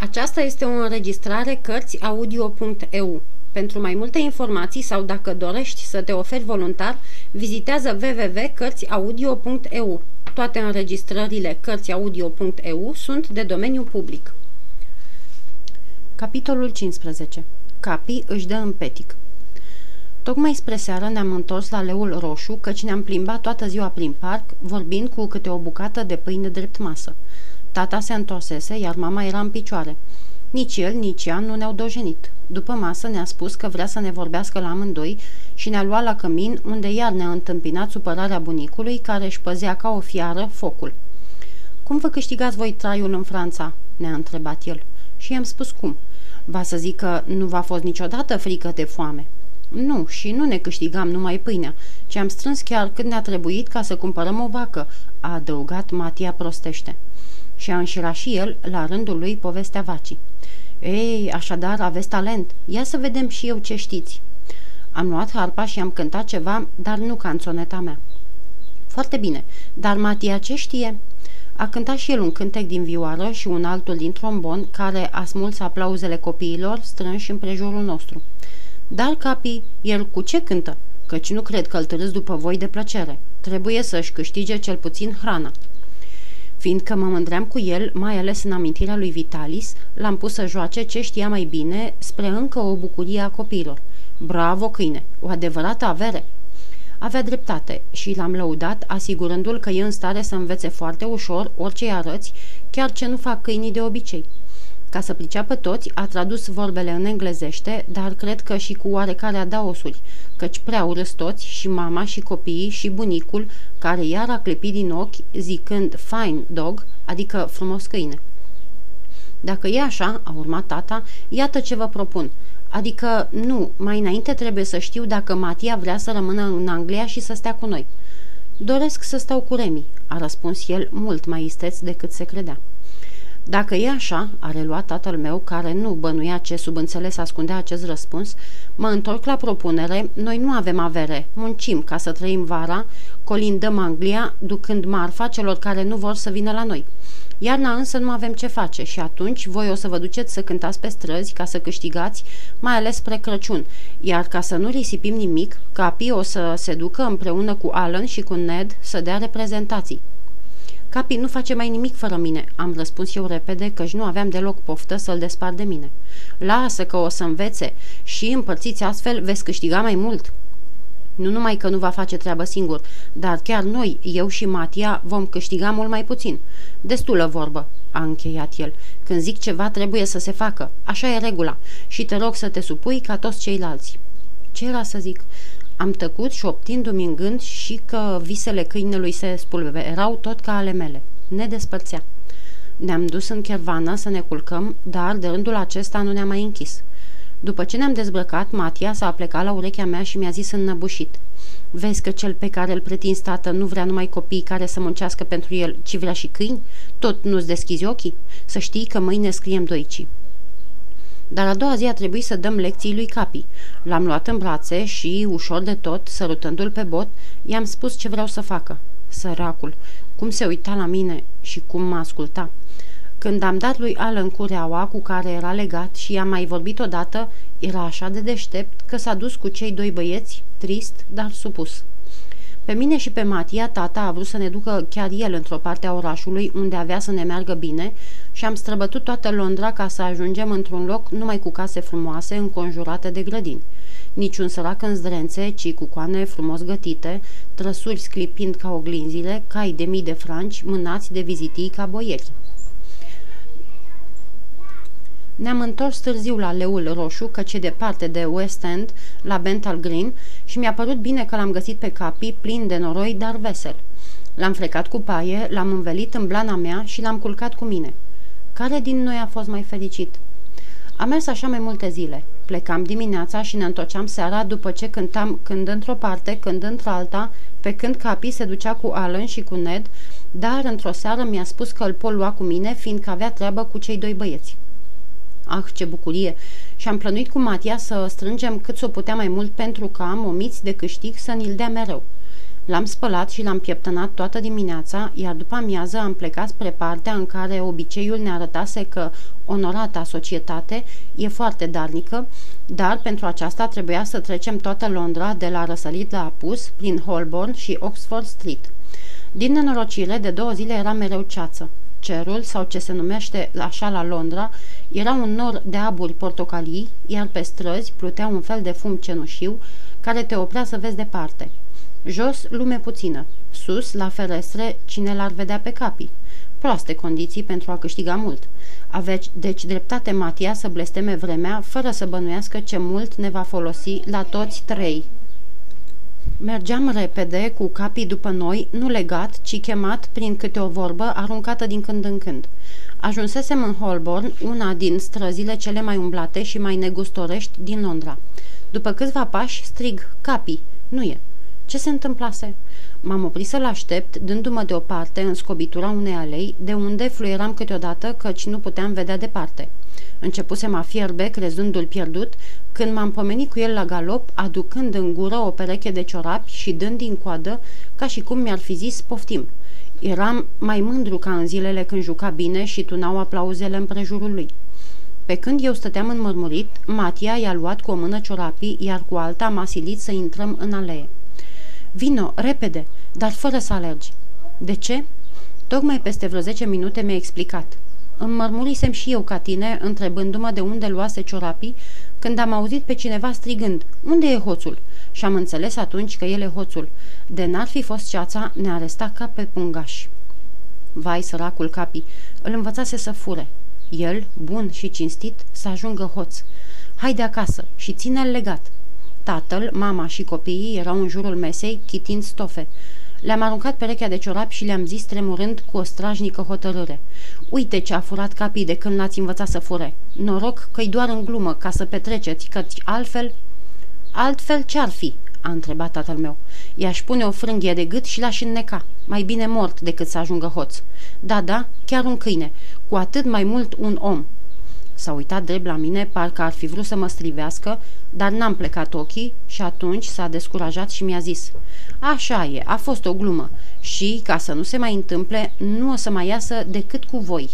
Aceasta este o înregistrare Cărțiaudio.eu. Pentru mai multe informații sau dacă dorești să te oferi voluntar, vizitează www.cărțiaudio.eu. Toate înregistrările Cărțiaudio.eu sunt de domeniu public. Capitolul 15. Capi își dă în petic. Tocmai spre seară ne-am întors la leul roșu, căci ne-am plimbat toată ziua prin parc, vorbind cu câte o bucată de pâine drept masă. Tata se întorsese, iar mama era în picioare. Nici el, nici ea nu ne-au dojenit. După masă ne-a spus că vrea să ne vorbească la amândoi și ne-a luat la cămin, unde iar ne-a întâmpinat supărarea bunicului, care își păzea ca o fiară focul. Cum vă câștigați voi traiul în Franța?" ne-a întrebat el. Și i-am spus cum. Va să zic că nu v-a fost niciodată frică de foame." Nu, și nu ne câștigam numai pâinea, ci am strâns chiar cât ne-a trebuit ca să cumpărăm o vacă, a adăugat Matia prostește și a înșirat și el, la rândul lui, povestea vacii. Ei, așadar, aveți talent. Ia să vedem și eu ce știți. Am luat harpa și am cântat ceva, dar nu canțoneta mea. Foarte bine, dar Matia ce știe? A cântat și el un cântec din vioară și un altul din trombon, care a smuls aplauzele copiilor strânși în prejurul nostru. Dar, capi, el cu ce cântă? Căci nu cred că îl târâți după voi de plăcere. Trebuie să-și câștige cel puțin hrana. Fiindcă mă mândream cu el, mai ales în amintirea lui Vitalis, l-am pus să joace ce știa mai bine spre încă o bucurie a copiilor. Bravo, câine! O adevărată avere! Avea dreptate și l-am lăudat, asigurându-l că e în stare să învețe foarte ușor orice arăți, chiar ce nu fac câinii de obicei. Ca să priceapă toți, a tradus vorbele în englezește, dar cred că și cu oarecare adaosuri, căci prea urâs toți, și mama, și copiii, și bunicul, care iar a clipit din ochi, zicând fine dog, adică frumos câine. Dacă e așa, a urmat tata, iată ce vă propun. Adică, nu, mai înainte trebuie să știu dacă Matia vrea să rămână în Anglia și să stea cu noi. Doresc să stau cu Remi, a răspuns el mult mai isteț decât se credea. Dacă e așa, a reluat tatăl meu, care nu bănuia ce subînțeles ascundea acest răspuns, mă întorc la propunere, noi nu avem avere, muncim ca să trăim vara, colindăm Anglia, ducând marfa celor care nu vor să vină la noi. Iarna însă nu avem ce face și atunci voi o să vă duceți să cântați pe străzi ca să câștigați, mai ales spre Crăciun, iar ca să nu risipim nimic, capii o să se ducă împreună cu Alan și cu Ned să dea reprezentații. Capi nu face mai nimic fără mine, am răspuns eu repede, căci nu aveam deloc poftă să-l despart de mine. Lasă că o să învețe și împărțiți astfel veți câștiga mai mult. Nu numai că nu va face treabă singur, dar chiar noi, eu și Matia, vom câștiga mult mai puțin. Destulă vorbă, a încheiat el. Când zic ceva, trebuie să se facă. Așa e regula. Și te rog să te supui ca toți ceilalți. Ce era să zic? Am tăcut și optindu-mi în gând și că visele câinelui se spulberau tot ca ale mele. Ne despărțea. Ne-am dus în chervana să ne culcăm, dar de rândul acesta nu ne-am mai închis. După ce ne-am dezbrăcat, Matia s-a plecat la urechea mea și mi-a zis înnăbușit. Vezi că cel pe care îl pretinzi tată nu vrea numai copii care să muncească pentru el, ci vrea și câini? Tot nu-ți deschizi ochii? Să știi că mâine scriem doicii. Dar a doua zi a trebuit să dăm lecții lui Capi. L-am luat în brațe și, ușor de tot, sărutându-l pe bot, i-am spus ce vreau să facă. Săracul, cum se uita la mine și cum mă asculta. Când am dat lui Alan cureaua cu care era legat și i-am mai vorbit odată, era așa de deștept că s-a dus cu cei doi băieți, trist, dar supus. Pe mine și pe Matia, tata a vrut să ne ducă chiar el într-o parte a orașului unde avea să ne meargă bine și am străbătut toată Londra ca să ajungem într-un loc numai cu case frumoase înconjurate de grădini. Niciun sărac în zdrențe, ci cu coane frumos gătite, trăsuri sclipind ca oglinzile, cai de mii de franci, mânați de vizitii ca boieri. Ne-am întors târziu la Leul Roșu, căci e departe de West End, la Bental Green, și mi-a părut bine că l-am găsit pe capi, plin de noroi, dar vesel. L-am frecat cu paie, l-am învelit în blana mea și l-am culcat cu mine. Care din noi a fost mai fericit? Am mers așa mai multe zile. Plecam dimineața și ne întorceam seara după ce cântam când într-o parte, când într-alta, pe când Capi se ducea cu Alan și cu Ned, dar într-o seară mi-a spus că îl pot lua cu mine, fiindcă avea treabă cu cei doi băieți. Ah, ce bucurie! Și am plănuit cu Matia să strângem cât s-o putea mai mult pentru ca, momiți de câștig, să ni-l dea mereu. L-am spălat și l-am pieptănat toată dimineața, iar după amiază am plecat spre partea în care obiceiul ne arătase că onorata societate e foarte darnică, dar pentru aceasta trebuia să trecem toată Londra de la răsărit la apus, prin Holborn și Oxford Street. Din nenorocire, de două zile era mereu ceață. Cerul, sau ce se numește așa la Londra, era un nor de aburi portocalii, iar pe străzi plutea un fel de fum cenușiu care te oprea să vezi departe. Jos, lume puțină. Sus, la ferestre, cine l-ar vedea pe capii. Proaste condiții pentru a câștiga mult. Aveți deci dreptate Matia să blesteme vremea, fără să bănuiască ce mult ne va folosi la toți trei. Mergeam repede, cu capii după noi, nu legat, ci chemat prin câte o vorbă aruncată din când în când. Ajunsesem în Holborn, una din străzile cele mai umblate și mai negustorești din Londra. După câțiva pași, strig, capii, nu e. Ce se întâmplase? M-am oprit să-l aștept, dându-mă deoparte în scobitura unei alei, de unde fluieram câteodată căci nu puteam vedea departe. Începusem a fierbe, crezându-l pierdut, când m-am pomenit cu el la galop, aducând în gură o pereche de ciorapi și dând din coadă, ca și cum mi-ar fi zis poftim. Eram mai mândru ca în zilele când juca bine și tunau aplauzele împrejurul lui. Pe când eu stăteam înmărmurit, Matia i-a luat cu o mână ciorapii, iar cu alta m-a silit să intrăm în alee. Vino, repede, dar fără să alergi. De ce? Tocmai peste vreo 10 minute mi-a explicat. Îmi mărmurisem și eu ca tine, întrebându-mă de unde luase ciorapii, când am auzit pe cineva strigând, unde e hoțul? Și am înțeles atunci că el e hoțul. De n-ar fi fost ceața, ne aresta ca pe pungaș. Vai, săracul capii, îl învățase să fure. El, bun și cinstit, să ajungă hoț. Haide acasă și ține-l legat. Tatăl, mama și copiii erau în jurul mesei, chitind stofe. Le-am aruncat perechea de ciorapi și le-am zis tremurând cu o strajnică hotărâre. Uite ce a furat capii de când l-ați învățat să fure. Noroc că-i doar în glumă, ca să petreceți, căci altfel... Altfel ce-ar fi? a întrebat tatăl meu. I-aș pune o frânghie de gât și l-aș înneca. Mai bine mort decât să ajungă hoț. Da, da, chiar un câine. Cu atât mai mult un om. S-a uitat drept la mine, parcă ar fi vrut să mă strivească, dar n-am plecat ochii și atunci s-a descurajat și mi-a zis Așa e, a fost o glumă și, ca să nu se mai întâmple, nu o să mai iasă decât cu voi.